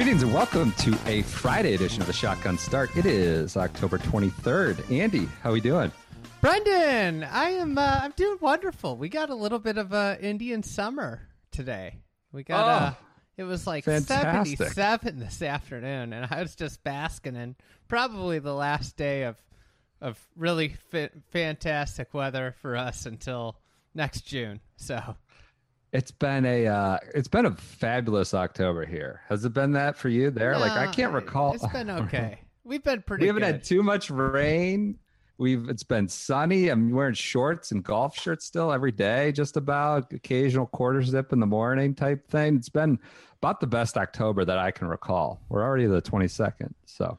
Greetings and welcome to a Friday edition of the Shotgun Start. It is October 23rd. Andy, how are we doing? Brendan, I am. Uh, I'm doing wonderful. We got a little bit of uh, Indian summer today. We got. Uh, Oh, it was like fantastic. 77 this afternoon, and I was just basking in probably the last day of of really fa- fantastic weather for us until next June. So It's been a uh, it's been a fabulous October here. Has it been that for you there? like I can't recall. It's been okay. We've been pretty. we haven't good. had too much rain. We've it's been sunny. I'm wearing shorts and golf shirts still every day, just about occasional quarter zip in the morning type thing. It's been about the best October that I can recall. We're already the 22nd, so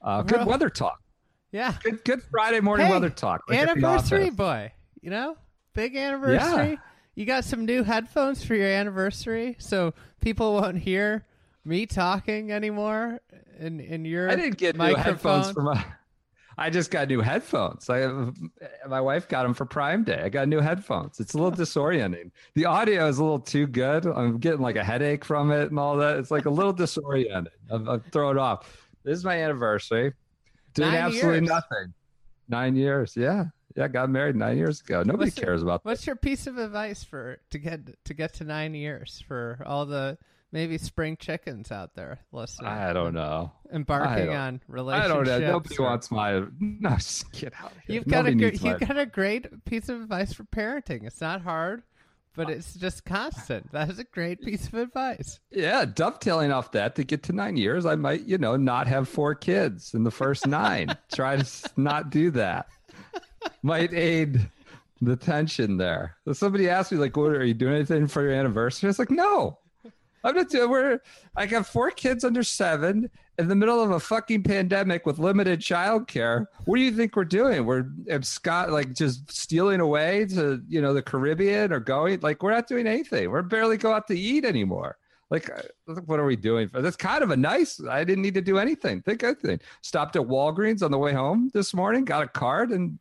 uh, good Well- weather talk. yeah. Good good Friday morning Hey, weather talk. Like anniversary boy you know big anniversary you got some new headphones for your anniversary so people won't hear me talking anymore in in your I didn't get new headphones for my. I just got new headphones. I have, my wife got them for Prime Day. I got new headphones. It's a little disorienting. The audio is a little too good. I'm getting like a headache from it and all that. It's like a little disorienting. I'm, I'm thrown off. This is my anniversary. Doing Nine absolutely years. nothing. Nine years. Yeah, yeah. Got married nine years ago. Nobody What's cares about what's your piece of advice for to get to get to nine years for all the maybe spring chickens out there listening I don't know. embarking don't- on relationships. I don't know. Nobody or- wants my. No, just get out. here. You've got Nobody a needs my- you've got a great piece of advice for parenting. It's not hard, but it's just constant. That is a great piece of advice. Yeah, dovetailing off that to get to nine years, I might, you know, not have four kids in the first nine. Try to not do that. Might aid the tension there. Somebody asked me, like, "What are you doing anything for your anniversary?" I was like, "No, I'm not doing. We're I got four kids under seven in the middle of a fucking pandemic with limited childcare. What do you think we're doing? We're Scott like just stealing away to you know the Caribbean or going like we're not doing anything. We're barely go out to eat anymore. Like, uh, what are we doing? For that's kind of a nice. I didn't need to do anything. Think good thing. Stopped at Walgreens on the way home this morning. Got a card and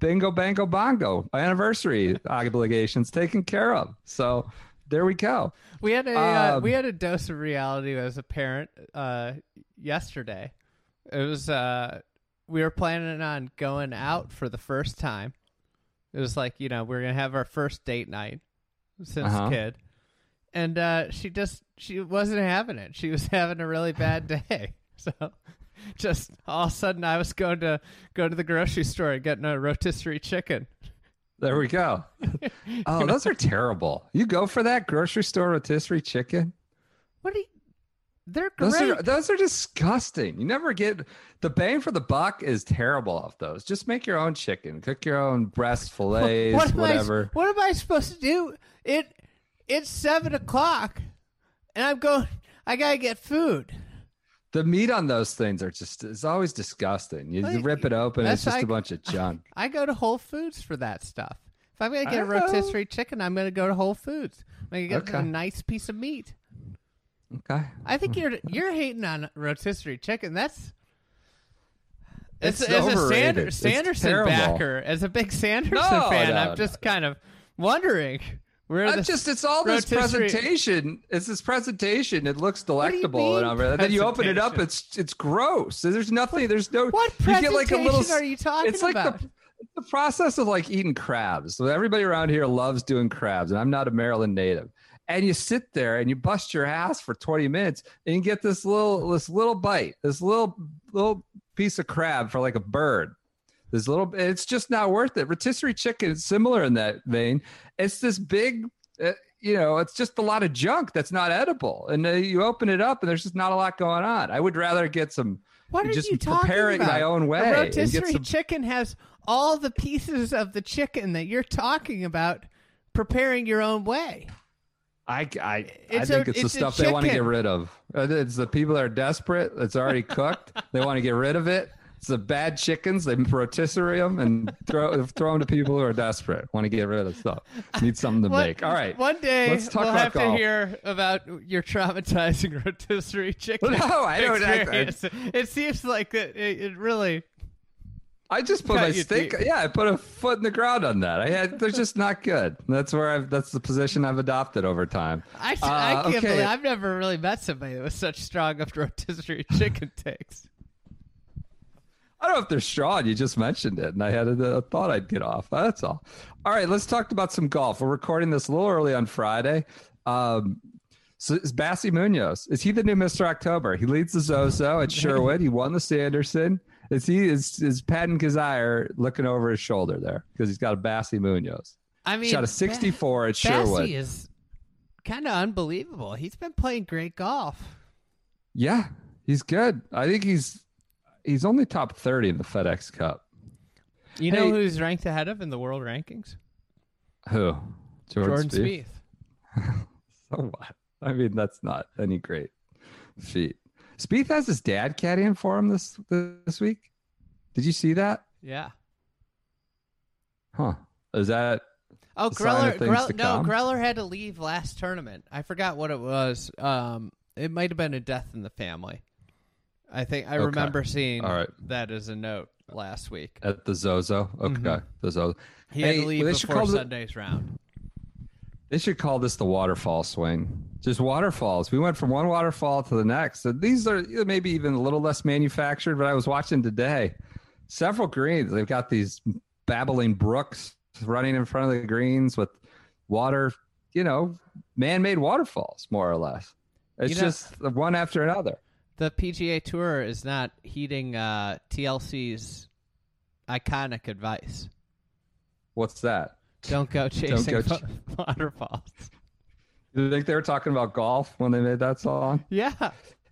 bingo, bango, bongo. Anniversary obligations taken care of. So there we go. We had a uh, Um, we had a dose of reality as a parent uh, yesterday. It was uh, we were planning on going out for the first time. It was like you know we are gonna have our first date night since Uh-huh. kid, and uh, she just she wasn't having it. She was having a really bad day. So just all of a sudden, I was going to go to the grocery store and getting a rotisserie chicken. There we go. Oh, those are terrible. You go for that grocery store rotisserie chicken. What are you? They're Those great. are those are disgusting. You never get the bang for the buck is terrible off those. Just make your own chicken, cook your own breast fillets, what whatever. I, what am I supposed to do? It it's seven o'clock, and I'm going. I gotta get food. The meat on those things are just it's always disgusting. You Well, rip it open, it's just a bunch of junk. I go to Whole Foods for that stuff. If I'm gonna get a I know. rotisserie chicken, I'm gonna go to Whole Foods. I'm gonna get Okay. a nice piece of meat. Okay. I think you're you're hating on rotisserie chicken. That's as, It's as a. Sander, Sanderson backer, as a big Sanderson No, fan, no, I'm no, just kind of wondering the just it's all this presentation. It's this presentation. It looks delectable and all that. Then you open it up, it's it's gross. There's nothing. There's no. What you get like a little. presentation are you talking It's like about? the the process of like eating crabs. So everybody around here loves doing crabs, and I'm not a Maryland native. And you sit there and you bust your ass for 20 minutes, and you get this little this little bite, this little little piece of crab for like a bird. This little, it's just not worth it. Rotisserie chicken is similar in that vein. It's this big, uh, you know, it's just a lot of junk that's not edible. And uh, you open it up, and there's just not a lot going on. I would rather get some. What are just you talking prepare it about? my own way A and get rotisserie some- chicken has all the pieces of the chicken that you're talking about preparing your own way. I, I, I think a- it's the it's a stuff they want to get rid of. Uh, It's the people that are desperate. It's already cooked. they want to get rid of it. The bad chickens. They rotisserie them and throw throw them to people who are desperate. Want to get rid of the stuff. Need something to One- make. All right. One day Let's talk we'll about have golf. to hear about your traumatizing rotisserie chicken. No, I don't- I- I- experience. it seems like it, it, it really. I just put Cut my deep. Yeah, I put a foot in the ground on that. I had. They're just not good. That's where I've. That's the position I've adopted over time. I, Uh, I can't okay. believe I've never really met somebody with such strong of rotisserie chicken takes. I don't know if they're strong. You just mentioned it, and I had a, a thought I'd get off. That's all. All right, let's talk about some golf. We're recording this a little early on Friday. Um, so is Bassy Munoz. Is he the new Mr. October? He leads the Zozo at Sherwood. He won the Sanderson. Is he is is Patton Kizzire looking over his shoulder there because he's got a Bassy Munoz? I mean, Shot a Ba- 64 at Sherwood. Bassy is kind of unbelievable. He's been playing great golf. Yeah, he's good. I think he's he's only top thirty in the FedEx Cup. You Hey- know who's ranked ahead of in the world rankings? Who? Jordan Spieth. So what? I mean, that's not any great feat. Spieth has his dad caddying for him this this week. Did you see that? Yeah. Huh? Is that Oh, Greller. things no. Greller had to leave last tournament. I forgot what it was. Um, it might have been a death in the family. I think I Okay. remember seeing All right. that as a note last week. at the Zozo? Okay, mm-hmm. the Zozo. He Hey, had to leave should before call the- Sunday's round. They should call this the waterfall swing. Just waterfalls. We went from one waterfall to the next. So these are maybe even a little less manufactured, but I was watching today. Several greens. They've got these babbling brooks running in front of the greens with water, you know, man made waterfalls, more or less. It's You know- just one after another. The PGA Tour is not heeding uh, TLC's iconic advice. What's that? Don't go chasing go ch- waterfalls. You think they were talking about golf when they made that song? Yeah,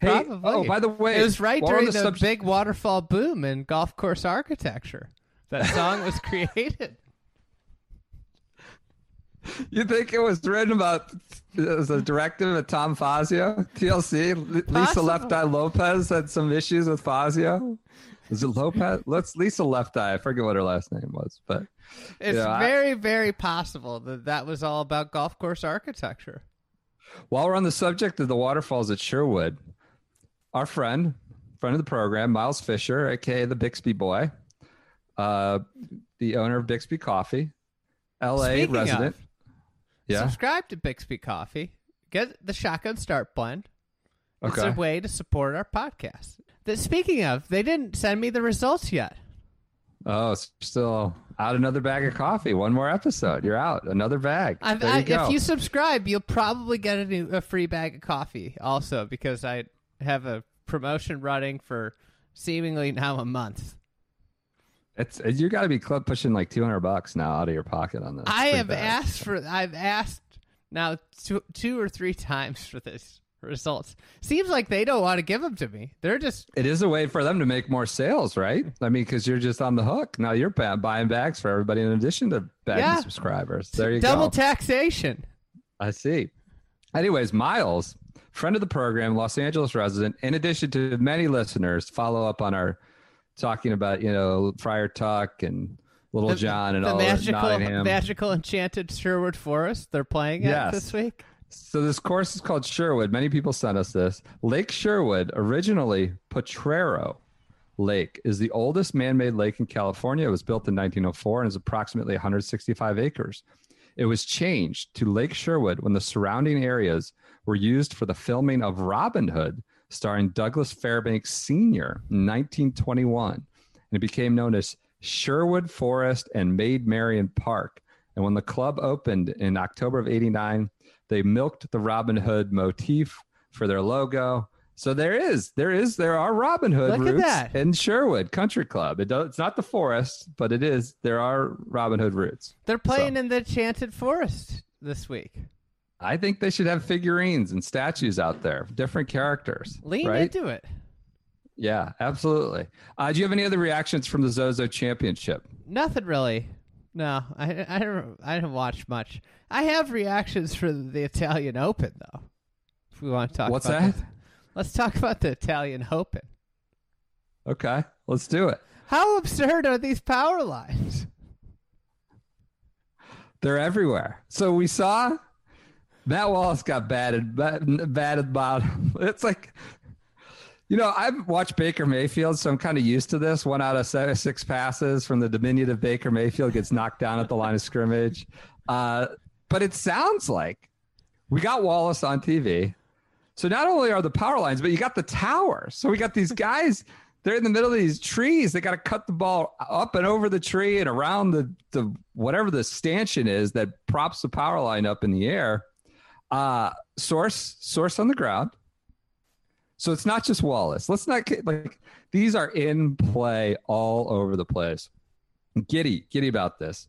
Hey, probably. oh, by the way, it was right while we're on during the, subject- big waterfall boom in golf course architecture. That song was created. You think it was written about as a directive at Tom Fazio? TLC? L- Lisa Possible. Left Eye Lopez had some issues with Fazio. Was it Lopez? Let's Lisa Left Eye. I forget what her last name was, but It's I- very, very possible that that was all about golf course architecture. while we're on the subject of the waterfalls at Sherwood, our friend, friend of the program, Miles Fisher, aka the Bixby Boy, uh, the owner of Bixby Coffee, L.A. Speaking resident. of, yeah. subscribe to Bixby Coffee. Get the Shotgun Start blend. It's Okay. a way to support our podcast. The, speaking of, they didn't send me the results yet. Oh, still out another bag of coffee. One more episode. You're out. Another bag. There I, if you subscribe, you'll probably get a, new, a free bag of coffee also because I have a promotion running for seemingly now a month. It's you got to be club pushing like two hundred bucks now out of your pocket on this. I have bad. asked for. I've asked now two, two or three times for this results. Seems like they don't want to give them to me. They're just It is a way for them to make more sales, right? I mean, because you're just on the hook now. You're buying bags for everybody in addition to bagging Yeah. subscribers. There you double go. Double taxation. I see. Anyways, Miles, friend of the program, Los Angeles resident, in addition to many listeners, follow up on our talking about you know Friar Tuck and Little The- John and all the all magical, magical enchanted Sherwood Forest. They're playing at Yes. this week. So this course is called Sherwood. Many people sent us this. Lake Sherwood, originally Potrero Lake, is the oldest man-made lake in California. It was built in 1904 and is approximately 165 acres. It was changed to Lake Sherwood when the surrounding areas were used for the filming of Robin Hood, starring Douglas Fairbanks Sr. in 1921. And it became known as Sherwood Forest and Maid Marian Park. And when the club opened in October of 89, they milked the Robin Hood motif for their logo. So there is, there is, there are Robin Hood Look roots in Sherwood Country Club. It does, it's not the forest, but it is. There are Robin Hood roots. They're playing in the enchanted forest this week. I think they should have figurines and statues out there, different characters. Lean right? into it. Yeah, absolutely. Uh, do you have any other reactions from the Zozo Championship? Nothing really. No, I I don't I didn't watch much. I have reactions for the Italian Open though. If we want to talk What's about that? the- let's talk about the Italian Open. Okay, let's do it. How absurd are these power lines? They're everywhere. So we saw Matt Wallace got batted, bat- batted about. It's like, you know, I've watched Baker Mayfield, so I'm kind of used to this. One out of se- six passes from the diminutive Baker Mayfield gets knocked down at the line of scrimmage. Uh, but it sounds like we got Wallace on TV. So not only are the power lines, but you got the tower. So we got these guys. They're in the middle of these trees. They got to cut the ball up and over the tree and around the, the whatever the stanchion is that props the power line up in the air. Uh, source source on the ground. So it's not just Wallace. Let's not get- like these are in play all over the place. Giddy, giddy about this.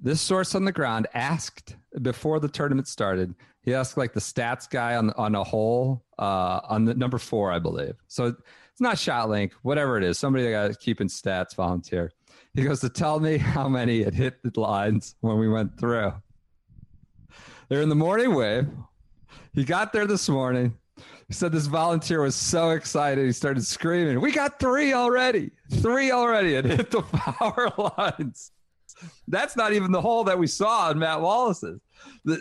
This source on the ground asked before the tournament started. He asked like the stats guy on on a hole uh, on the number four, I believe. So it's not shot link, whatever it is. Somebody that got keeping stats volunteer. He goes to tell me how many had hit the lines when we went through. They're in the morning wave. He got there this morning. He said this volunteer was so excited. He started screaming, We got three already. Three already and hit the power lines. That's not even the hole that we saw in Matt Wallace's,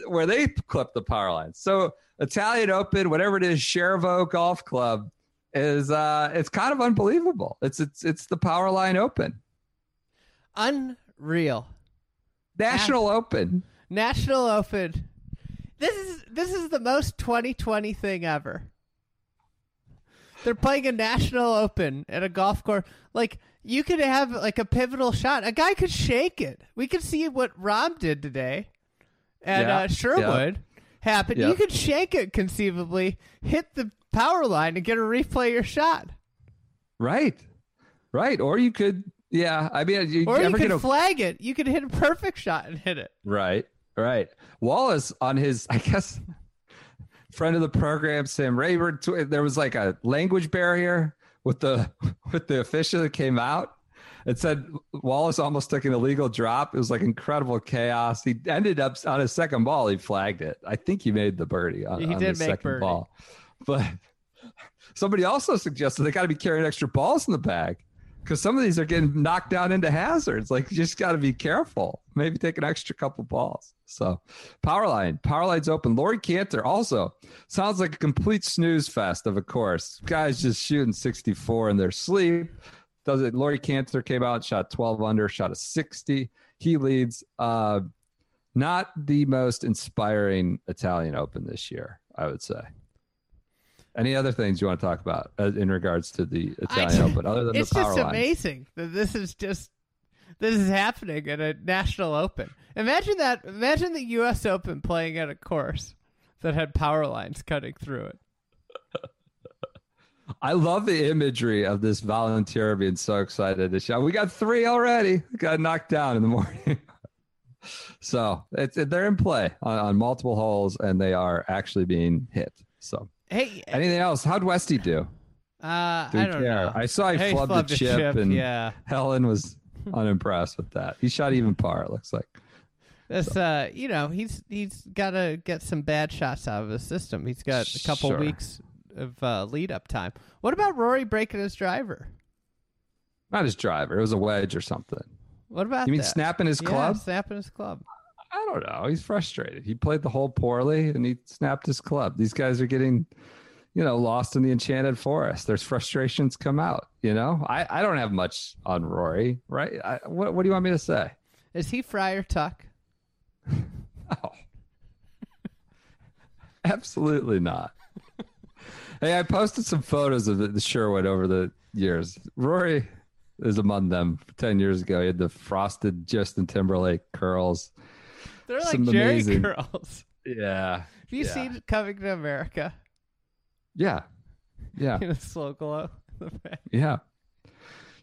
where they clipped the power lines. So Italian Open, whatever it is, Chervo Golf Club is uh it's kind of unbelievable. It's it's it's the power line open. Unreal. National Open. National Open. This is this is the most 2020 thing ever. They're playing a National Open at a golf course. Like you could have like a pivotal shot. A guy could shake it. We could see what Rob did today at Yeah, uh, Sherwood happen. Yeah. You could shake it conceivably, hit the power line, and get a replay of your shot. Right. Right. Or you could yeah, I mean you Or you could a flag it. You could hit a perfect shot and hit it. Right, right. Wallace on his, I guess, friend of the program, Sam Rayburn. There was like a language barrier with the with the official that came out. It said Wallace almost took an illegal drop. It was like incredible chaos. He ended up on his second ball. He flagged it. I think he made the birdie on, He on did his make second birdie. ball. But somebody also suggested they got to be carrying extra balls in the bag because some of these are getting knocked down into hazards. Like you just got to be careful. Maybe take an extra couple balls. So, power line, power line's open. Laurie Canter also sounds like a complete snooze fest of a course. Guys just shooting 64 in their sleep. Does it? Laurie Canter came out, shot 12 under, shot a 60. He leads. Uh, not the most inspiring Italian Open this year, I would say. Any other things you want to talk about uh, in regards to the Italian I- Open, other than it's the power just amazing that this is just this is happening at a national open imagine that imagine the us open playing at a course that had power lines cutting through it I love the imagery of this volunteer being so excited to shot. We got three already. Got knocked down in the morning. so it's they're in play on, on multiple holes, and they are actually being hit. So hey anything else? How'd Westy do? uh Do i don't care? know I saw he Hey, flubbed, flubbed the a chip, chip, and yeah. Helen was unimpressed with that. He shot even par. It looks like. this uh you know he's he's got to get some bad shots out of his system he's got a couple Sure. weeks of uh, lead up time what about rory breaking his driver Not his driver. It was a wedge or something. what about You mean that? snapping his Yeah, club? snapping his club I don't know. He's frustrated. He played the hole poorly and he snapped his club. These guys are getting, you know, lost in the enchanted forest. There's frustrations come out. You know, I, I don't have much on Rory, right? I, what what do you want me to say? is he friar tuck Oh, absolutely not. hey, I posted some photos of the, the Sherwood over the years. Rory is among them. Ten years ago, he had the frosted Justin Timberlake curls. They're like Some jerry amazing- curls Yeah, have you Yeah. seen coming to america yeah, yeah. in a slow glow. Yeah.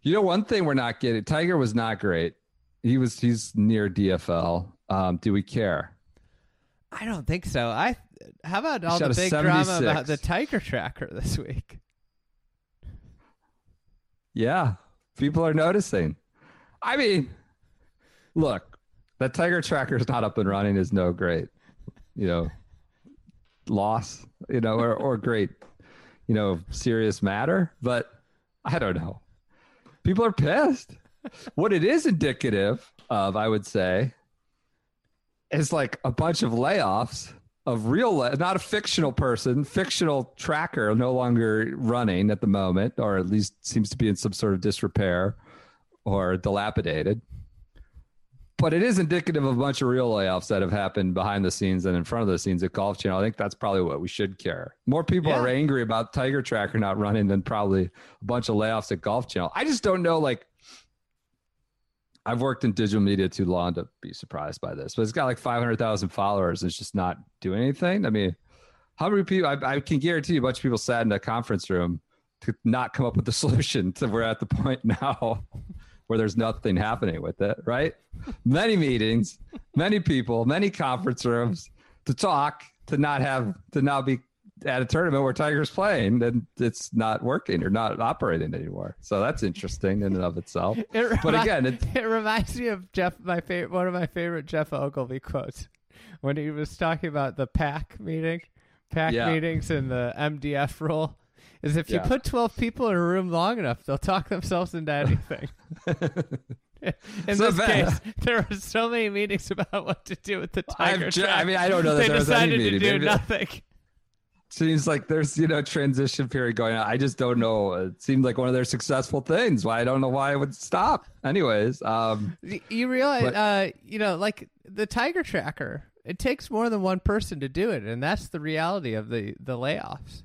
You know, one thing we're not getting. Tiger was not great. He was. He's near DFL. Um, do we care? I don't think so. I how about all the big drama about the Tiger Tracker this week? Yeah, people are noticing. I mean, look, that Tiger Tracker is not up and running is no great, you know, loss, you know, or or great, you know, serious matter. But I don't know. People are pissed. What it is indicative of, I would say, is like a bunch of layoffs of real, not a fictional person, fictional tracker no longer running at the moment, or at least seems to be in some sort of disrepair or dilapidated. But it is indicative of a bunch of real layoffs that have happened behind the scenes and in front of the scenes at Golf Channel. I think that's probably what we should care. More people Yeah. are angry about Tiger Tracker not running than probably a bunch of layoffs at Golf Channel. I just don't know, like, I've worked in digital media too long to be surprised by this, but it's got like 500,000 followers. And it's just not doing anything. I mean, how many people, I, I can guarantee you a bunch of people sat in a conference room to not come up with a solution to we're at the point now where there's nothing happening with it, right? Many meetings, many people, many conference rooms to talk, to not have, to not be at a tournament where Tiger's playing and it's not working or not operating anymore. So that's interesting in and of itself. It But again, it's it reminds me of Jeff, my favorite, one of my favorite Geoff Ogilvy quotes when he was talking about the PAC meeting, PAC Yeah. meetings, and the MDF rule. Is if you put twelve people in a room long enough, they'll talk themselves into anything. In So this case, there were so many meetings about what to do with the tiger. Ju-. I mean, I don't know that they there was any decided to meeting. do Maybe- nothing. seems like there's you know transition period going on. I just don't know. It seemed like one of their successful things. Why I don't know why it would stop. Anyways, um, You realize, But- uh, you know, like the tiger tracker, it takes more than one person to do it, and that's the reality of the the layoffs.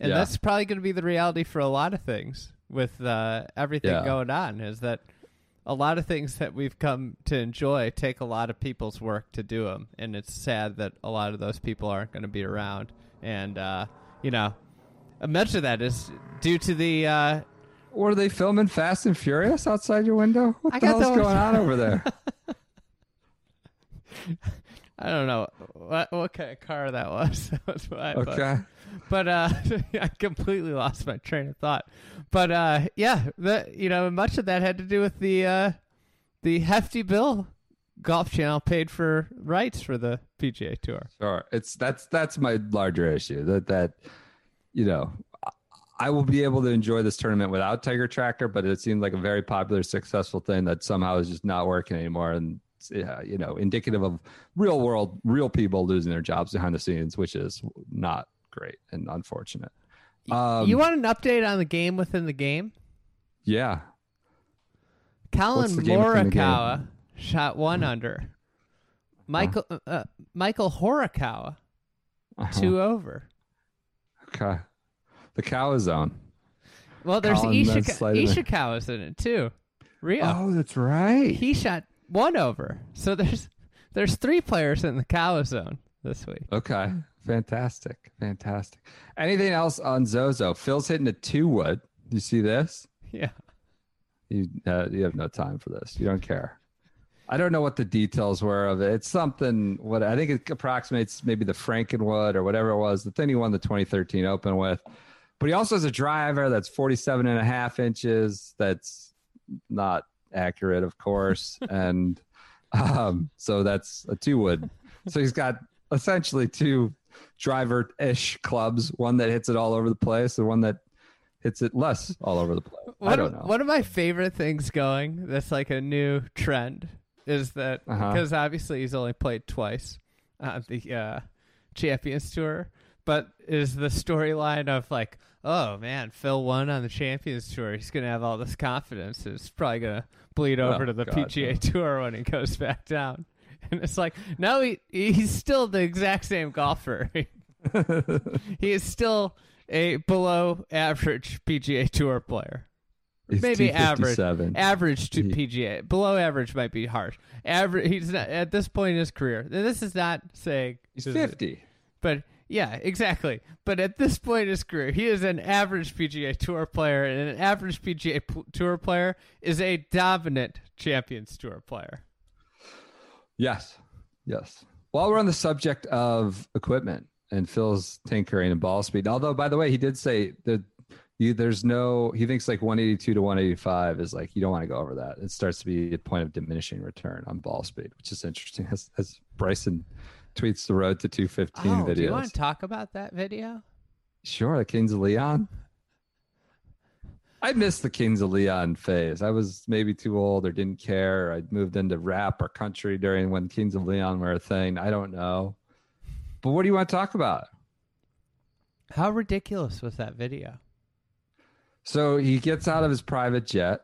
And Yeah. that's probably going to be the reality for a lot of things with uh, everything Yeah. going on. Is that a lot of things that we've come to enjoy take a lot of people's work to do them, and it's sad that a lot of those people aren't going to be around. And uh, you know, much of that is due to the uh, were they filming Fast and Furious outside your window? What I the hell's going on over there? I don't know what what kind of car that was. that was what I thought. Okay, but uh, I completely lost my train of thought. But uh, yeah, the you know much of that had to do with the uh, the hefty bill Golf Channel paid for rights for the PGA Tour. sure. It's that's that's my larger issue. That that you know. I- will be able to enjoy this tournament without Tiger Tracker, but it seemed like a very popular, successful thing that somehow is just not working anymore. And yeah, you know, indicative of real world, real people losing their jobs behind the scenes, which is not great and unfortunate. Um, you want an update on the game within the game? yeah, Colin What's the game within the game? Morikawa shot one under. Mikumu uh, Mikumu Horikawa Uh-huh. two over. Okay. The cow zone. Well, there's Ishika-. Ishikawa's in it too. Ryo. Oh, that's right. he shot one over. So there's there's three players in the cow zone this week. Okay. Fantastic. Fantastic. Anything else on Zozo? Phil's hitting a two wood. You see this? Yeah. You uh, you have no time for this. You don't care. I don't know what the details were of it. It's something what I think it approximates maybe the Frankenwood or whatever it was, the thing he won the 2013 Open with. But he also has a driver that's 47 and a half inches. That's not accurate, of course. and um, so that's a two wood. So he's got essentially two driver ish clubs one that hits it all over the place and one that hits it less all over the place. I One, don't of, know. one of my favorite things going that's like a new trend is that Uh-huh. because obviously he's only played twice on the uh, Champions Tour, but is the storyline of like, oh man, Phil won on the Champions Tour. He's gonna have all this confidence. It's probably gonna bleed Oh, over to the God, PGA Tour when he goes back down. And it's like, no, he he's still the exact same golfer. he is still a below average PGA Tour player. He's Maybe average. Average to He- PGA. Below average might be harsh. Average. He's not, at this point in his career. This is not saying He's 50. but yeah, exactly. But at this point in his career, he is an average PGA Tour player, and an average PGA p- Tour player is a dominant Champions Tour player. Yes. Yes. While we're on the subject of equipment and Phil's tinkering and ball speed, although, by the way, he did say that He, there's no. He thinks like 182 to 185 is like you don't want to go over that. It starts to be a point of diminishing return on ball speed, which is interesting. As, as Bryson tweets the road to 215 Oh, videos. do you want to talk about that video? Sure, the Kings of Leon. I missed the Kings of Leon phase. I was maybe too old or didn't care. I'd moved into rap or country during when Kings of Leon were a thing. I don't know. But what do you want to talk about? How ridiculous was that video? So he gets out of his private jet.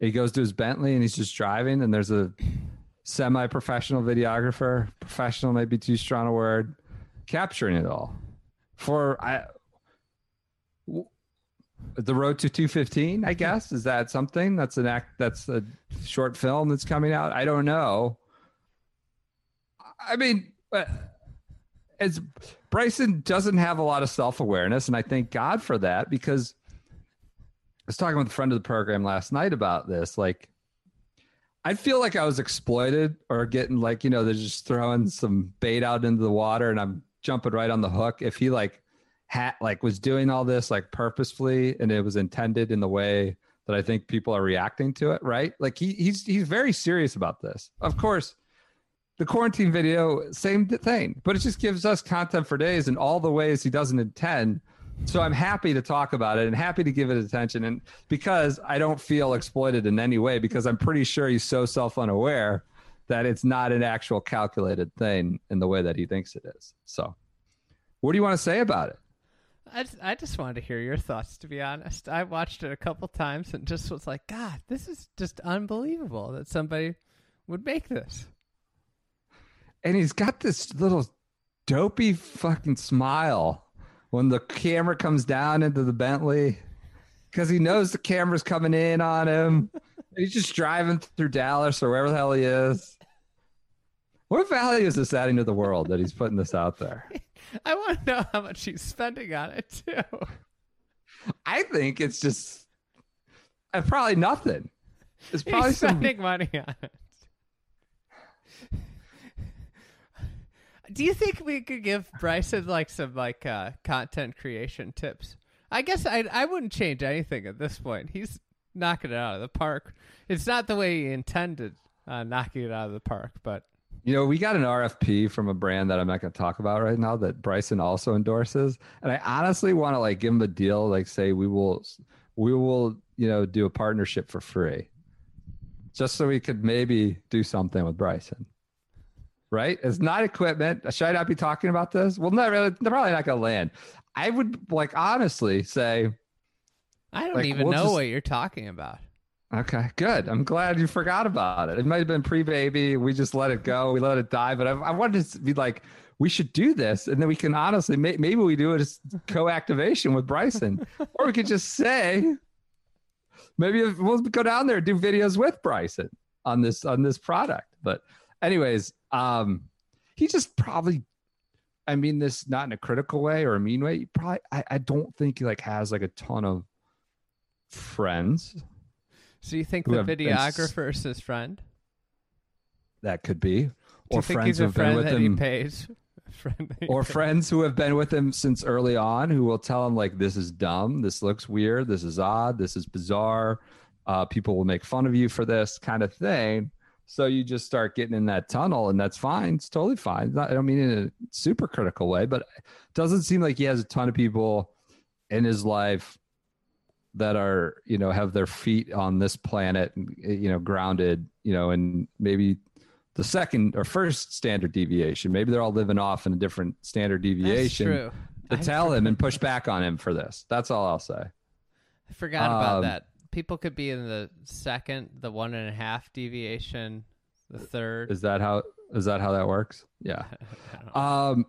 He goes to his Bentley and he's just driving, and there's a semi professional videographer. Professional might be too strong a word, capturing it all. For I, the road to 215, I guess. Is that something? That's an act that's a short film that's coming out. I don't know. I mean, it's Bryson doesn't have a lot of self awareness, and I thank God for that because I was talking with a friend of the program last night about this. Like, I feel like I was exploited or getting like, you know, they're just throwing some bait out into the water and I'm jumping right on the hook. If he like had like was doing all this like purposefully and it was intended in the way that I think people are reacting to it, right? Like he he's he's very serious about this. Of course, the quarantine video, same thing, but it just gives us content for days and all the ways he doesn't intend. So I'm happy to talk about it and happy to give it attention. And because I don't feel exploited in any way, because I'm pretty sure he's so self unaware that it's not an actual calculated thing in the way that he thinks it is. So, what do you want to say about it? I just, I just wanted to hear your thoughts, to be honest. I watched it a couple times and just was like, God, this is just unbelievable that somebody would make this. And he's got this little dopey fucking smile when the camera comes down into the Bentley because he knows the camera's coming in on him. He's just driving through Dallas or wherever the hell he is. What value is this adding to the world that he's putting this out there? I want to know how much he's spending on it, too. I think it's just uh, probably nothing. It's probably He's some spending money on it. Do you think we could give Bryson like some like uh, content creation tips? I guess I I wouldn't change anything at this point. He's knocking it out of the park. It's not the way he intended uh, knocking it out of the park, but You know, we got an RFP from a brand that I'm not going to talk about right now that Bryson also endorses, and I honestly want to like give him a deal, like say we will, we will, you know, do a partnership for free, just so we could maybe do something with Bryson. Right? It's not equipment. Should I not be talking about this? Well, not really. They're probably not going to land. I would like honestly say, I don't Like, even we'll know just- what you're talking about. Okay, good. I'm glad you forgot about it. It might have been pre-baby. We just let it go. We let it die. But I, I wanted to be like, we should do this, and then we can honestly, may, maybe we do it as co-activation with Bryson, or we could just say, maybe we'll go down there and do videos with Bryson on this on this product. But, anyways, um, he just probably. I mean this not in a critical way or a mean way. He probably, I, I don't think he like has like a ton of friends So you think the have been s- videographer is his friend? that could be, Do or friends who a have been with him, pays? Friend or pays? friends who have been with him since early on, who will tell him like, "This is dumb. This looks weird. This is odd. This is bizarre. Uh, people will make fun of you for this kind of thing." So you just start getting in that tunnel, and that's fine. It's totally fine. It's not- I don't mean in a super critical way, but it doesn't seem like he has a ton of people in his life that are you know have their feet on this planet and you know grounded you know and maybe the second or first standard deviation. Maybe they're all living off in a different standard That's deviation true. to I tell him and push back on him for this. That's all i'll say. I forgot about Um, that. People could be in the second, the one and a half deviation, the third. is that how is that how that works? Yeah. I don't know. um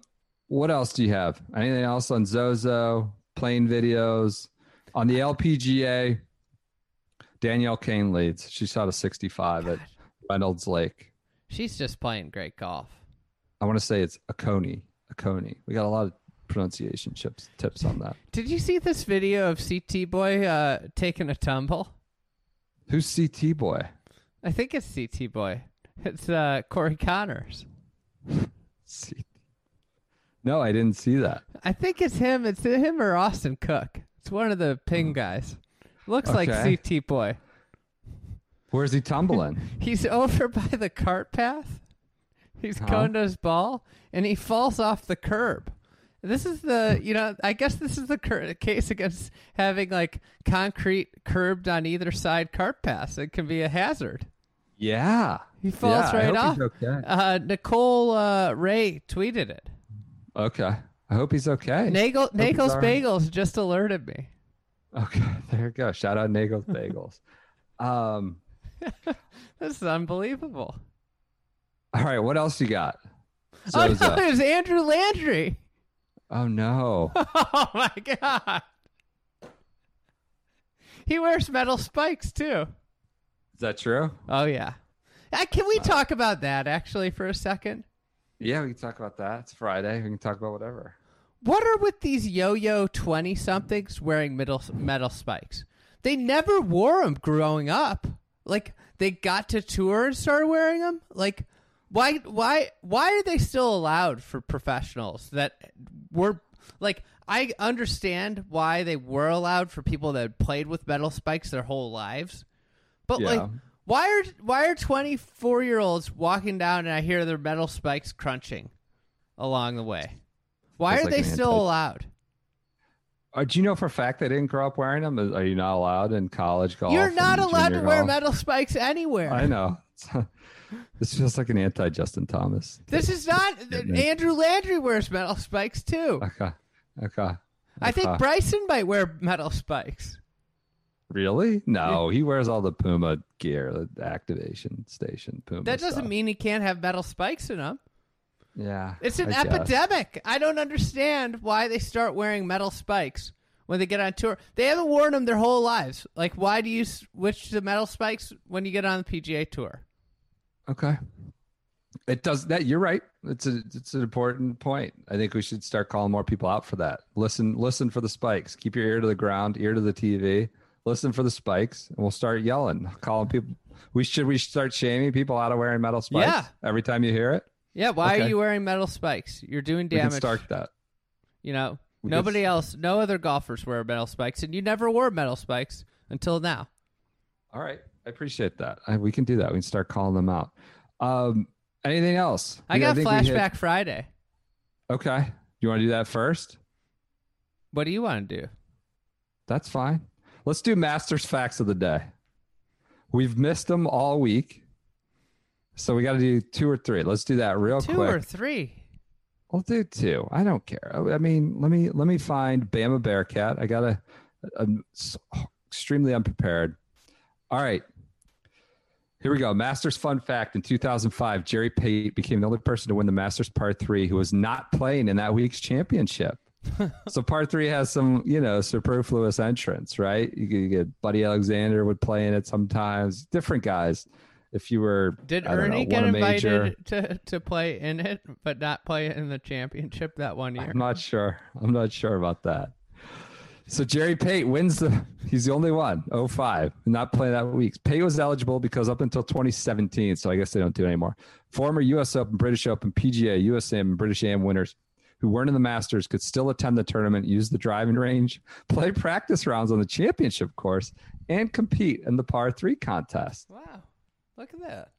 what else do you have? Anything else on zozo? Playing videos on the lpga danielle kang leads she shot a 65 at reynolds lake She's just playing great golf. I want to say it's a coney, a coney. We got a lot of pronunciation tips tips on that. Did you see this video of CT Boy uh, taking a tumble? Who's CT boy? I think it's CT Boy. It's uh, Corey Conners. No, I didn't see that. I think it's him. It's him or Austin Cook. It's one of the ping guys. Looks like CT boy. Where's he tumbling? He's over by the cart path. He's Huh? going to his ball, and he falls off the curb. This is the, you know, I guess this is the cur- case against having like concrete curbed on either side cart paths. It can be a hazard. yeah. He falls Yeah, I right hope off. he's okay. Uh, Nicole uh, Ray tweeted it. Okay. I hope he's okay. Nagel, he's Nagel's all right. Bagels just alerted me. Okay, there you go. Shout out Nagel's Bagels. Um, This is unbelievable. all right, what else you got? oh no, Zozo. there's Andrew Landry. Oh no. Oh my god. He wears metal spikes too. Is that true? Oh yeah. Uh, can we talk about that actually for a second? Yeah, we can talk about that. It's Friday. We can talk about whatever. What are with these yo-yo twenty somethings wearing metal metal spikes? They never wore them growing up. Like they got to tour and started wearing them. Like why why why are they still allowed for professionals that were like I understand why they were allowed for people that played with metal spikes their whole lives. But like why are why are 24 year olds walking down and I hear their metal spikes crunching along the way? Why are like they still anti- allowed? Uh, do you know for a fact they didn't grow up wearing them? Are you not allowed in college golf? You're not allowed to junior wear metal spikes anywhere. I know. this feels like an anti Justin Thomas. This is not. Andrew Landry wears metal spikes too. Okay. Okay. I think okay. Bryson might wear metal spikes. Really? No, he wears all the Puma gear, the activation station Puma. That doesn't stuff. mean he can't have metal spikes in him. Yeah. It's an I epidemic. I don't understand why they start wearing metal spikes when they get on tour. They haven't worn them their whole lives. Like, why do you switch to metal spikes when you get on the PGA tour? Okay. It does that. You're right. It's a it's an important point. I think we should start calling more people out for that. Listen, listen for the spikes. Keep your ear to the ground, ear to the TV. Listen for the spikes, and we'll start yelling, calling people. We should we start shaming people out of wearing metal spikes. Yeah. Every time you hear it, Yeah, why are you wearing metal spikes? You're doing we can damage. start that. You know, We nobody s- else, no other golfers wear metal spikes, and you never wore metal spikes until now. All right, I appreciate that. I, we can do that. We can start calling them out. Um, anything else? I got think we hit- Flashback Friday. Okay, you want to do that first? What do you want to do? That's fine. Let's do Masters facts of the day. We've missed them all week. So we got to do two or three. Let's do that real Two quick. or three? We'll do two. I don't care. I mean, let me let me find Bama Bearcat. I got to I'm extremely unprepared. All right. Here we go. Masters fun fact. In 2005, Jerry Pate became the only person to win the Masters Par 3 who was not playing in that week's championship. so Par 3 has some, you know, superfluous entrants, right? You, you get Buddy Alexander would play in it sometimes, different guys. If you were, Did Ernie know, get major, invited to, to play in it, but not play in the championship that one year? I'm not sure. I'm not sure about that. So Jerry Pate wins the. He's the only one. 05, not playing that week. Pate was eligible because up until 2017, so I guess they don't do it anymore. Former U.S. Open, British Open, PGA, USM, and British AM winners who weren't in the Masters could still attend the tournament, use the driving range, play practice rounds on the championship course, and compete in the par three contest. Wow, look at that.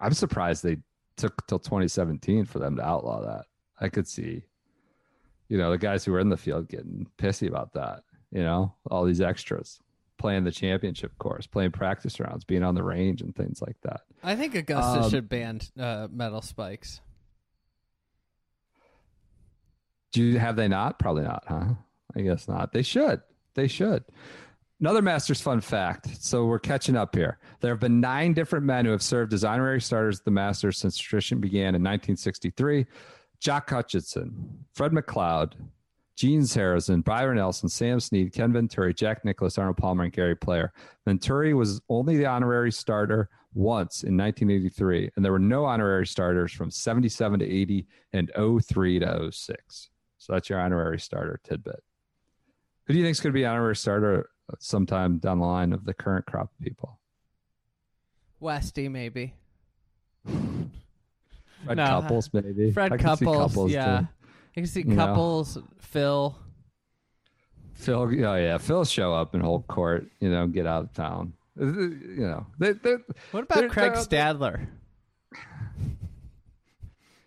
I'm surprised they took till 2017 for them to outlaw that. I could see, you know, the guys who were in the field getting pissy about that. You know, all these extras playing the championship course, playing practice rounds, being on the range, and things like that. I think Augusta Um, should ban uh, metal spikes. Do you have they not? Probably not, huh? I guess not. They should. They should. Another Masters fun fact. So we're catching up here. There have been nine different men who have served as honorary starters at the Masters since tradition began in 1963. Jock Hutchison, Fred McLeod, Gene Sarazen, Byron Nelson, Sam Snead, Ken Venturi, Jack Nicklaus, Arnold Palmer, and Gary Player. Venturi was only the honorary starter once in 1983, and there were no honorary starters from 77 to 80 and 03 to 06. So that's your honorary starter tidbit. Who do you think is going to be honorary starter sometime down the line of the current crop of people? Westy, maybe. Fred No, Couples, maybe. Fred I can Couples, yeah. too. I can see You know. Couples, Phil. Phil, oh yeah, Phil show up and hold court. You know, get out of town. Uh, You know, they, What about Craig Stadler?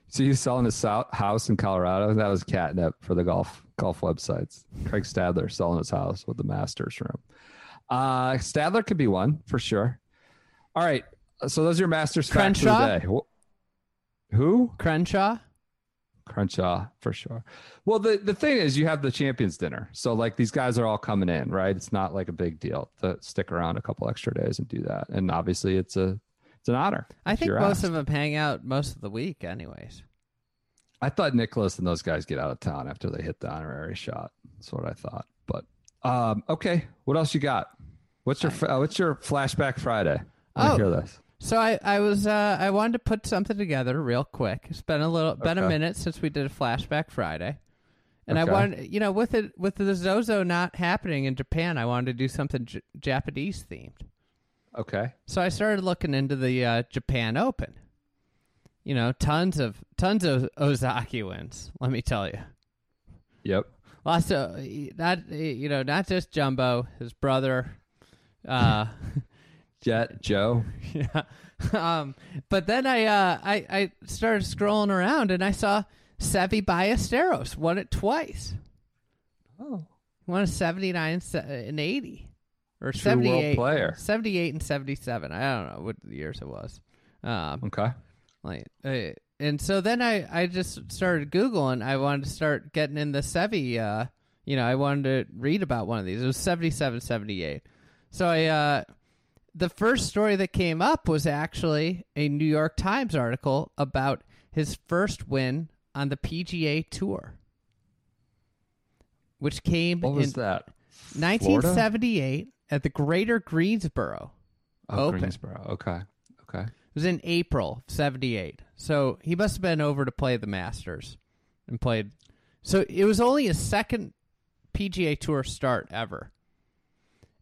So he's selling his house in Colorado. That was catnip for the golf golf websites. Craig Stadler selling his house with the Masters room. Uh, Stadler could be one for sure. All right, so those are your Masters facts of Crenshaw? the day. Who? Crenshaw? Crenshaw for sure. Well, the the thing is, you have the Champions Dinner, so like these guys are all coming in, right? It's not like a big deal to stick around a couple extra days and do that. And obviously, it's a an honor. I think most asked. of them hang out most of the week, anyways. I thought Nicklaus and those guys get out of town after they hit the honorary shot. That's what I thought. But um, okay, what else you got? What's your uh, what's your flashback Friday? I wanna Oh. hear this. So I, I was uh, I wanted to put something together real quick. It's been a little been a minute since we did a flashback Friday, and I wanted you know with it with the Zozo not happening in Japan, I wanted to do something J- Japanese themed. Okay. So I started looking into the uh, Japan Open. You know, tons of tons of Ozaki wins. Let me tell you, Yep. lots of not you know not just Jumbo, his brother. Uh, Jet Joe. yeah. Um, but then I, uh, I I started scrolling around and I saw Seve Ballesteros won it twice. Oh. Won a 79 and 80. Or True world 78. player. 78 and 77. I don't know what years it was. Um, Okay. like, uh, and so then I, I just started Googling. I wanted to start getting in the Seve, uh, you know, I wanted to read about one of these. It was 77, 78. So I, uh, the first story that came up was actually a New York Times article about his first win on the PGA Tour, which came What was in that? 1978 at the Greater Greensboro. Oh, Open. Greensboro. Okay. Okay. It was in April of 78. So he must have been over to play the Masters and played. So it was only his second PGA Tour start ever.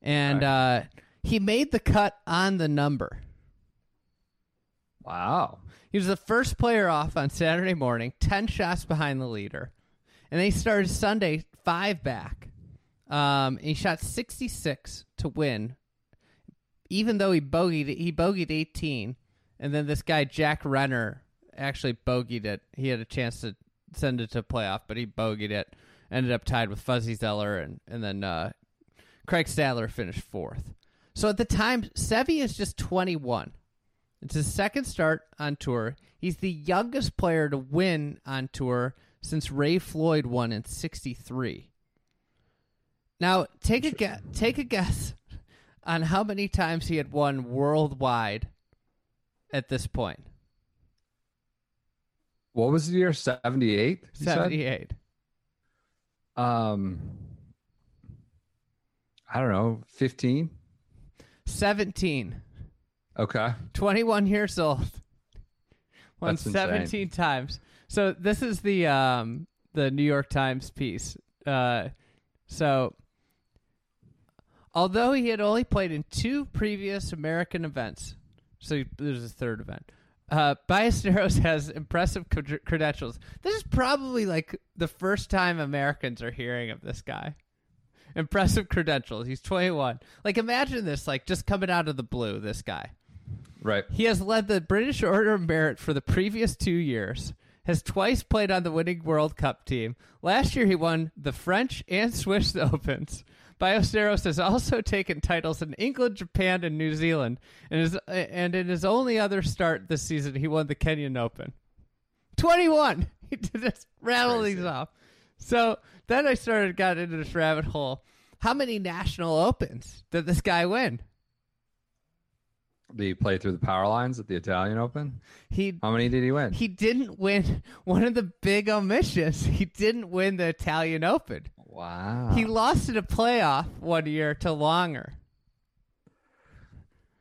And uh, he made the cut on the number. Wow. He was the first player off on Saturday morning, 10 shots behind the leader. And they started Sunday five back. Um, he shot 66 to win, even though he bogeyed, he bogeyed 18. And then this guy, Jack Renner, actually bogeyed it. He had a chance to send it to playoff, but he bogeyed it. Ended up tied with Fuzzy Zoeller, and, and then uh, Craig Stadler finished fourth. So at the time, Seve is just 21. It's his second start on tour. He's the youngest player to win on tour since Ray Floyd won in '63. Now, take a guess. Take a guess on how many times he had won worldwide at this point. What was the year? Seventy eight. Seventy eight. Um, I don't know. 15? 17. Okay. 21 years old. Won That's insane. 17 times. So this is the um the New York Times piece. Uh so although he had only played in two previous American events, so there's a third event. Uh, Ballesteros has impressive cred- credentials. This is probably like the first time Americans are hearing of this guy. Impressive credentials. He's 21. Like imagine this, like just coming out of the blue. This guy. Right. He has led the British Order of Merit for the previous two years, has twice played on the winning World Cup team. Last year, he won the French and Swiss Opens. Ballesteros has also taken titles in England, Japan, and New Zealand, and, is, and in his only other start this season, he won the Kenyan Open. 21! He did just rattle these off. So then I started, got into this rabbit hole. How many national opens did this guy win? Did he play through the power lines at the Italian Open? He How many did he win? he didn't win one of the big omissions. He didn't win the Italian Open. Wow. He lost in a playoff one year to Langer.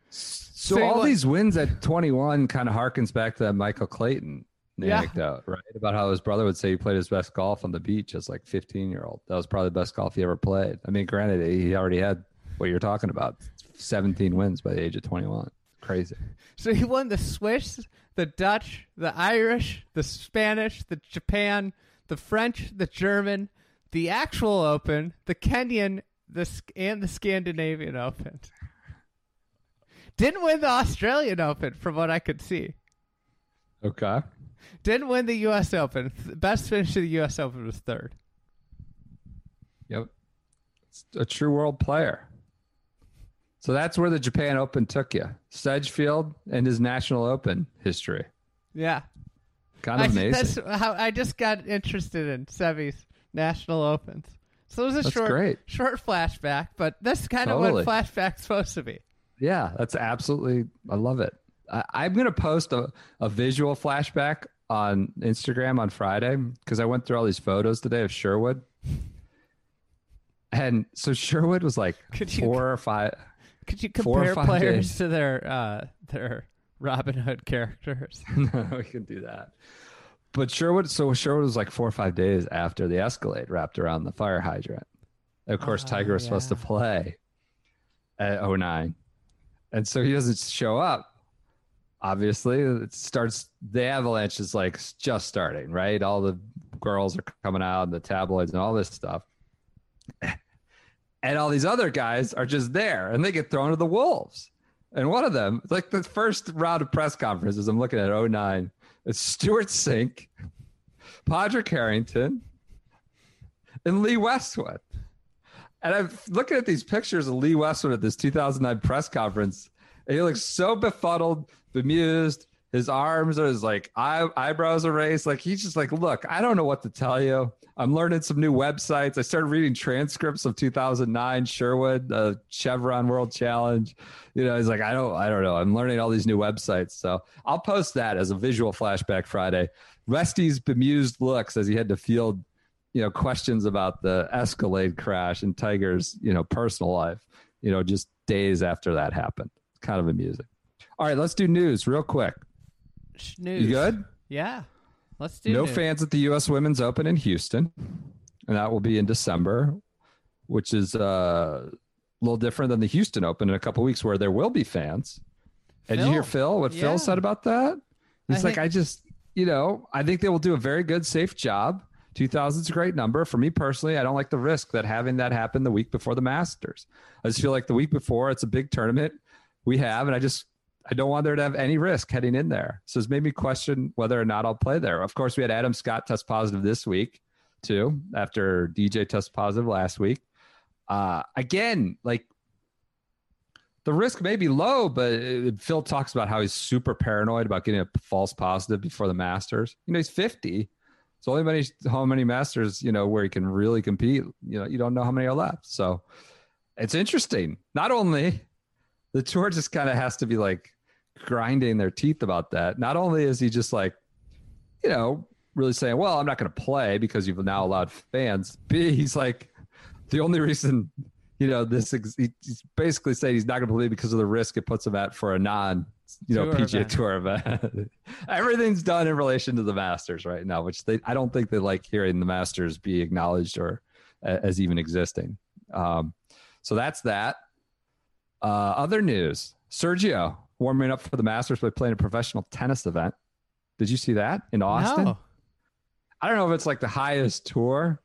so so all what- these wins at 21 kind of harkens back to that Michael Clayton Yeah. anecdote, right? About how his brother would say he played his best golf on the beach as like 15 year old. That was probably the best golf he ever played. I mean, granted, he already had what you're talking about 17 wins by the age of 21. Crazy. So he won the Swiss, the Dutch, the Irish, the Spanish, the Japan, the French, the German, the actual Open, the Kenyan, the and the Scandinavian Open. Didn't win the Australian Open, from what I could see. Okay. Didn't win the U.S. Open. Best finish of the U.S. Open was third. Yep. It's a true world player. So that's where the Japan Open took you. Sedgefield and his National Open history. Yeah, Kind I, of amazing. that's how I just got interested in Seve's National Opens. So it was a That's short, great. short flashback, but that's kind of what flashback's supposed to be. Yeah, that's absolutely. I love it. I, I'm going to post a, a visual flashback on Instagram on Friday because I went through all these photos today of Sherwood. And so Sherwood was like Could you- four or five. Could you compare players days. to their uh, their Robin Hood characters? no, we can do that. But Sherwood, so Sherwood was like four or five days after the Escalade wrapped around the fire hydrant. Of course, Oh, Tiger was supposed to play at 09. And so he doesn't show up. Obviously, it starts, the avalanche is like just starting, right? All the girls are coming out and the tabloids and all this stuff. And all these other guys are just there and they get thrown to the wolves. And one of them, like the first round of press conferences, I'm looking at 09, it's Stewart Cink, Padraig Harrington, and Lee Westwood. And I'm looking at these pictures of Lee Westwood at this 2009 press conference, and he looks so befuddled, bemused. His arms are his like eye, eyebrows are raised. Like he's just like, look, I don't know what to tell you. I'm learning some new websites. I started reading transcripts of 2009 Sherwood, Chevron World Challenge. You know, he's like, I don't, I don't know. I'm learning all these new websites. So I'll post that as a visual flashback Friday. Rusty's bemused looks as he had to field, you know, questions about the Escalade crash and Tiger's, you know, personal life. You know, just days after that happened. Kind of amusing. All right, let's do news real quick. You good? Yeah. Let's do it. no news. fans at the U.S. Women's Open in Houston, and that will be in December, which is uh, a little different than the Houston Open in a couple weeks, where there will be fans. And you hear Phil. Phil? What Yeah. Phil said about that? He's I like, think- I just, you know, I think they will do a very good, safe job. 2000 is a great number. For me personally, I don't like the risk that having that happen the week before the Masters. I just feel like the week before, it's a big tournament we have, and I just, I don't want there to have any risk heading in there. So it's made me question whether or not I'll play there. Of course, we had Adam Scott test positive this week, too, after DJ test positive last week. Uh, again, like the risk may be low, but uh, Phil talks about how he's super paranoid about getting a false positive before the Masters. You know, he's 50. So only many how many Masters, you know, where he can really compete. You know, you don't know how many are left. So it's interesting. Not only the tour just kind of has to be like grinding their teeth about that. Not only is he just like, you know, really saying, "Well, I'm not going to play because you've now allowed fans." B, he's like, the only reason, you know, this ex- he- he's basically saying he's not going to play because of the risk it puts him at for a non, you know, Tour PGA event. Tour event. Everything's done in relation to the Masters right now, which they I don't think they like hearing the Masters be acknowledged or uh, as even existing. Um, so that's that. Uh, other news: Sergio warming up for the Masters by playing a professional tennis event. Did you see that in Austin? No. I don't know if it's like the highest tour,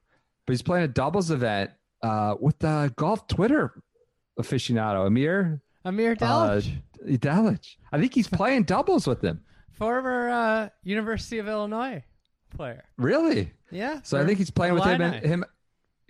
but he's playing a doubles event uh, with the golf Twitter aficionado Amir Amir Delich, uh, Delich. I think he's playing doubles with him. former uh, University of Illinois player. Really? Yeah. So I think he's playing with him. Illini. him.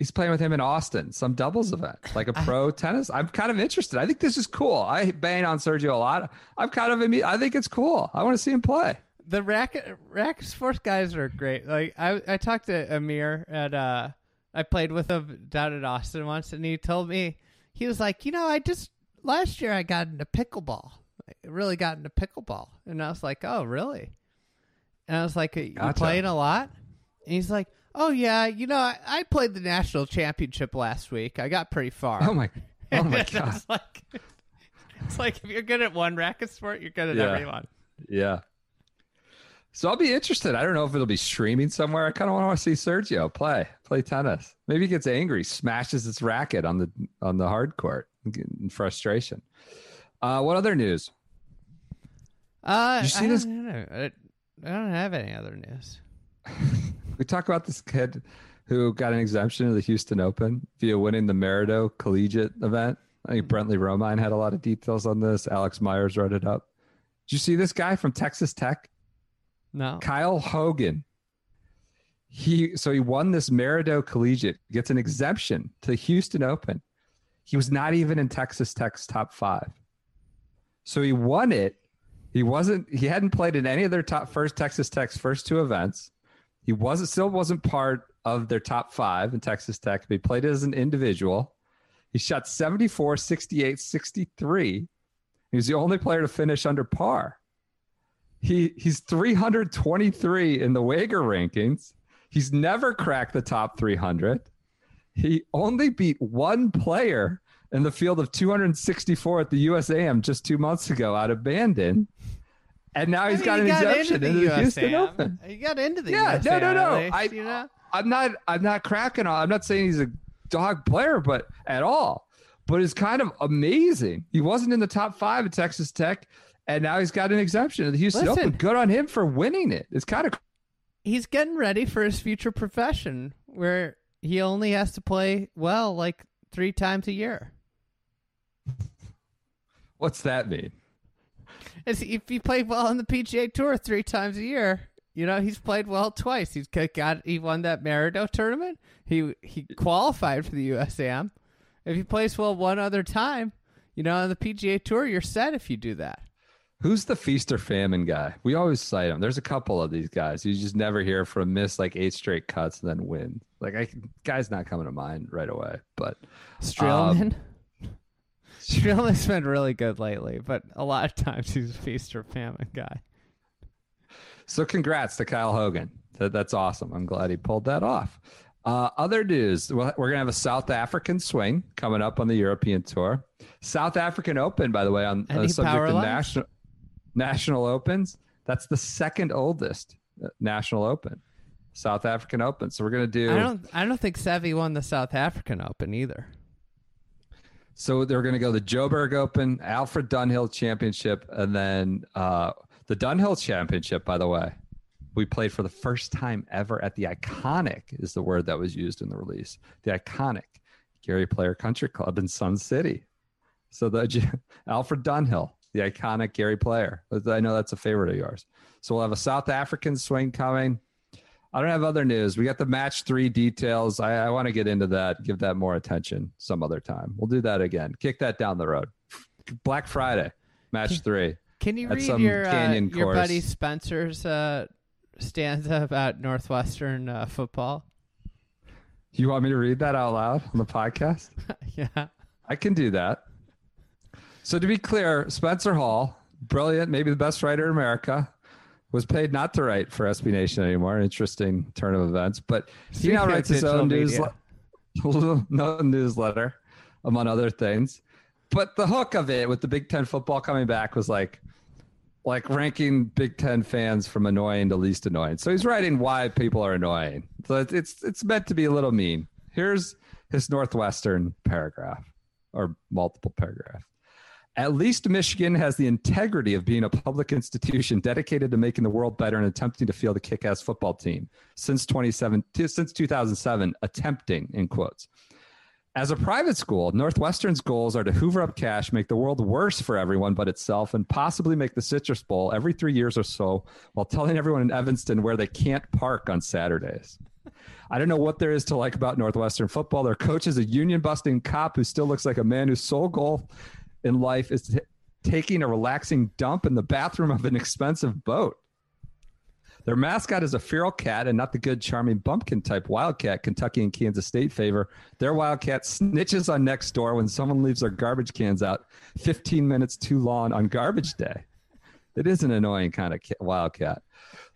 He's playing with him in Austin, some doubles event, like a pro tennis. I'm kind of interested. I think this is cool. I bang on Sergio a lot. I'm kind of. I think it's cool. I want to see him play. the racket racket sports guys are great. Like I I talked to Amir at uh I played with him down in Austin once and he told me he was like, you know, I just last year I got into pickleball. I really got into pickleball. And I was like, Oh, really? And I was like, You Gotcha. playing a lot? And he's like, Oh yeah, you know, I, I played the national championship last week. I got pretty far. Oh my! Oh my god! was like, it's like if you're good at one racket sport, you're good at Yeah. everyone. Yeah. So I'll be interested. I don't know if it'll be streaming somewhere. I kind of want to see Sergio play play tennis. Maybe he gets angry, smashes his racket on the on the hard court in frustration. Uh, what other news? Uh, You see I Don't. I, I don't have any other news. We talk about this kid who got an exemption to the Houston Open via winning the Maridoe Collegiate event. I think mm-hmm. Brentley Romine had a lot of details on this. Alex Myers wrote it up. Did you see this guy from Texas Tech? No. Kyle Hogan. He so he won this Maridoe Collegiate, gets an exemption to the Houston Open. He was not even in Texas Tech's top five. So he won it. He wasn't he hadn't played in any of their top first Texas Tech's first two events. He wasn't still wasn't part of their top five in Texas Tech. But he played as an individual. He shot 74, 68, 63. He was the only player to finish under par. He he's 323 in the WAGR rankings. He's never cracked the top 300. He only beat one player in the field of 264 at the USAM just two months ago out of Bandon. And now he's I got mean, an he got exemption into the the Houston. Open. He got into the Yeah, USAM, no, no, no. I, you know? I'm not. I'm not cracking on. I'm not saying he's a dog player, but at all. But it's kind of amazing. He wasn't in the top five at Texas Tech, and now he's got an exemption at the Houston Listen. Open. Good on him for winning it. It's kind of he's getting ready for his future profession where he only has to play well like three times a year. what's that mean? It's, if he played well on the PGA Tour three times a year, you know he's played well twice. He's got- he won that Maridoe tournament. He he qualified for the USAM. If he plays well one other time, you know on the PGA Tour, you're set if you do that. Who's the feast or famine guy? We always cite him. There's a couple of these guys you just never hear from miss like eight straight cuts and then win. Like I guy's not coming to mind right away, but Streelman. Um, Streelman's been really good lately, but a lot of times he's a feast or famine guy. So congrats to Kyle Hogan. That, that's awesome. I'm glad he pulled that off. Uh, other news: we're we're gonna have a South African swing coming up on the European tour. South African Open, by the way, on Any the subject power of national national opens. That's the second oldest uh, national open, South African Open. So we're gonna do. I don't. I don't think Seve won the South African Open either. So they're going to go the Joburg Open, Alfred Dunhill Championship, and then uh, the Dunhill Championship. By the way, we played for the first time ever at the iconic is the word that was used in the release. The iconic Gary Player Country Club in Sun City. So the Alfred Dunhill, the iconic Gary Player. I know that's a favorite of yours. So we'll have a South African swing coming. I don't have other news. We got the match three details. I, I want to get into that, give that more attention some other time. We'll do that again. Kick that down the road. Black Friday, match three. Can you read your uh, your buddy Spencer's uh, stanza about Northwestern uh, football? You want me to read that out loud on the podcast? yeah. I can do that. So to be clear, Spencer Hall, brilliant, maybe the best writer in America, was paid not to write for SB Nation anymore. Interesting turn of events, but he now writes his own newsletter, no newsletter, among other things. But the hook of it with the Big Ten football coming back was like, like ranking Big Ten fans from annoying to least annoying. So he's writing why people are annoying. So it's it's, it's meant to be a little mean. Here's his Northwestern paragraph or multiple paragraphs. At least Michigan has the integrity of being a public institution dedicated to making the world better and attempting to field a kick-ass football team since 27 since 2007 attempting in quotes. As a private school, Northwestern's goals are to hoover up cash, make the world worse for everyone but itself, and possibly make the Citrus Bowl every three years or so while telling everyone in Evanston where they can't park on Saturdays. I don't know what there is to like about Northwestern football. Their coach is a union busting cop who still looks like a man whose sole goal in life is t- taking a relaxing dump in the bathroom of an expensive boat. Their mascot is a feral cat and not the good, charming bumpkin type wildcat Kentucky and Kansas State favor. Their wildcat snitches on next door when someone leaves their garbage cans out 15 minutes too long on garbage day. It is an annoying kind of cat, wildcat.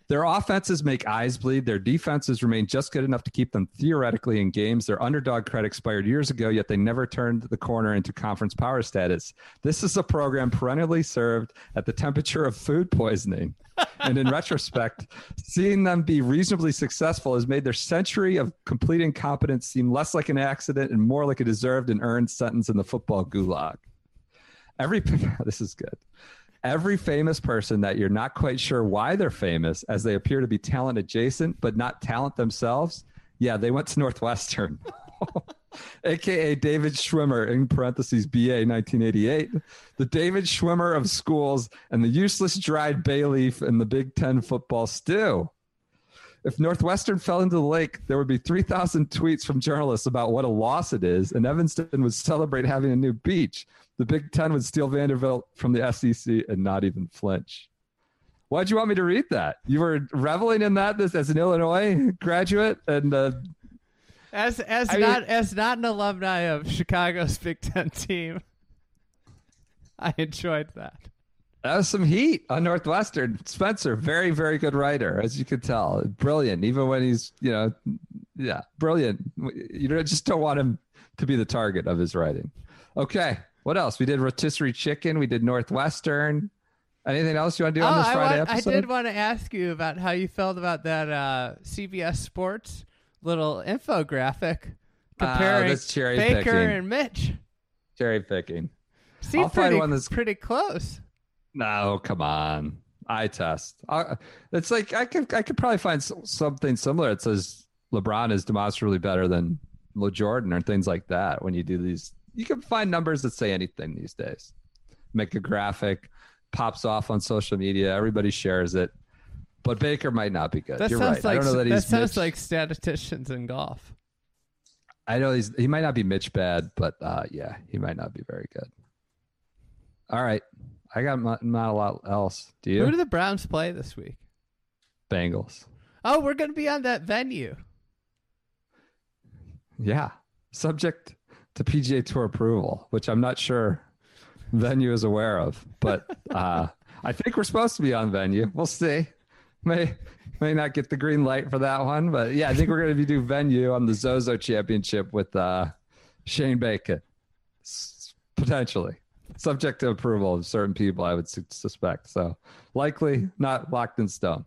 Their offenses make eyes bleed. Their defenses remain just good enough to keep them theoretically in games. Their underdog credit expired years ago, yet they never turned the corner into conference power status. This is a program perennially served at the temperature of food poisoning. and in retrospect, seeing them be reasonably successful has made their century of complete incompetence seem less like an accident and more like a deserved and earned sentence in the football gulag. Every this is good. Every famous person that you're not quite sure why they're famous, as they appear to be talent adjacent but not talent themselves, Yeah, they went to Northwestern. AKA David Schwimmer, in parentheses, BA 1988. The David Schwimmer of schools and the useless dried bay leaf in the Big Ten football stew. If Northwestern fell into the lake, there would be 3,000 tweets from journalists about what a loss it is, and Evanston would celebrate having a new beach. The Big Ten would steal Vanderbilt from the SEC and not even flinch. Why'd you want me to read that? You were reveling in that this, as an Illinois graduate, and uh, As as I mean- not as not an alumni of Chicago's Big Ten team, I enjoyed that. that was some heat on Northwestern. Spencer, very very good writer, as you could tell, brilliant. Even when he's you know, yeah, brilliant. You just don't want him to be the target of his writing. Okay, what else? We did rotisserie chicken. We did Northwestern. Anything else you want to do on oh, this I, Friday want- I did want to ask you about how you felt about that uh, CBS Sports little infographic comparing Ah, that's cherry Baker picking. and Mitch. Cherry picking. Seemed I'll find one that's- pretty close. No, come on. I test. Uh, it's like I could I could probably find something similar. It says LeBron is demonstrably better than Lo Jordan or things like that. When you do these, you can find numbers that say anything these days. Make a graphic, pops off on social media. Everybody shares it. But Baker might not be good. That You're sounds right. I like don't know that he's sounds Mitch. like statisticians in golf. I know he's he might not be Mitch bad, but uh, yeah, he might not be very good. All right, I got not, not a lot else. Do you? Who do the Browns play this week? Bengals. Oh, we're going to be on that venue. Yeah, subject to PGA Tour approval, which I'm not sure venue is aware of, but uh, I think we're supposed to be on venue. We'll see. May may not get the green light for that one, but yeah, I think we're going to be do venue on the Zozo Championship with uh, Shane Bacon, potentially subject to approval of certain people. I would su- suspect so. Likely not locked in stone.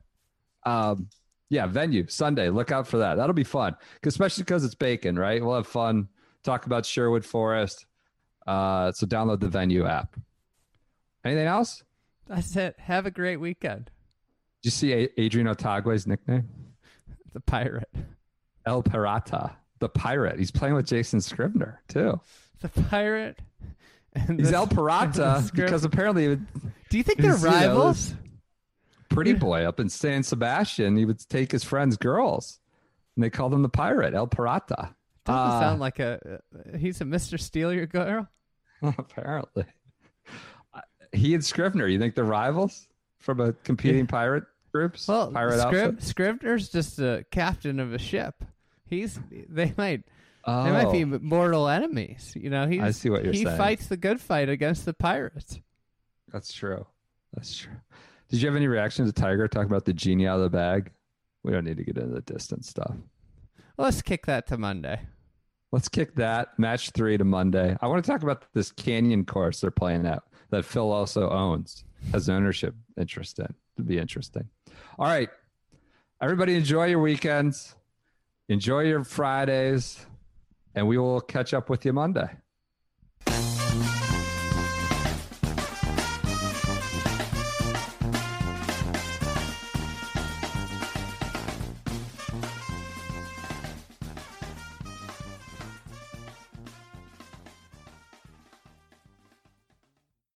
Um, yeah, venue Sunday. Look out for that. That'll be fun, especially because it's bacon, right? We'll have fun. Talk about Sherwood Forest. Uh, so download the venue app. Anything else? That's it. Have a great weekend. Did you see A- Adrian Otaegui's nickname? The pirate. El Pirata, the pirate. He's playing with Jason Scrivener too. The pirate. And He's the- El Pirata because apparently, Do you think they're he's, you know, rivals? pretty boy up in San Sebastian, he would take his friends' girls, and they called him the pirate, El Pirata. Doesn't Uh, sound like a. Uh, he's a Mr. Steal Your Girl. Apparently. He and Scrivener, you think they're rivals from a competing pirate groups? Well, pirate Scrib-? Scrivener's just a captain of a ship. He's. They might. Oh, They might be mortal enemies. You know, he's, I see what you're he saying. fights the good fight against the pirates. that's true. That's true. Did you have any reaction to Tiger talking about the genie out of the bag? We don't need to get into the distance stuff. Let's kick that to Monday. Let's kick that match three to Monday. I want to talk about this canyon course they're playing at that Phil also owns, has ownership interest in. It'd be interesting. All right. Everybody enjoy your weekends. Enjoy your Fridays. And we will catch up with you Monday.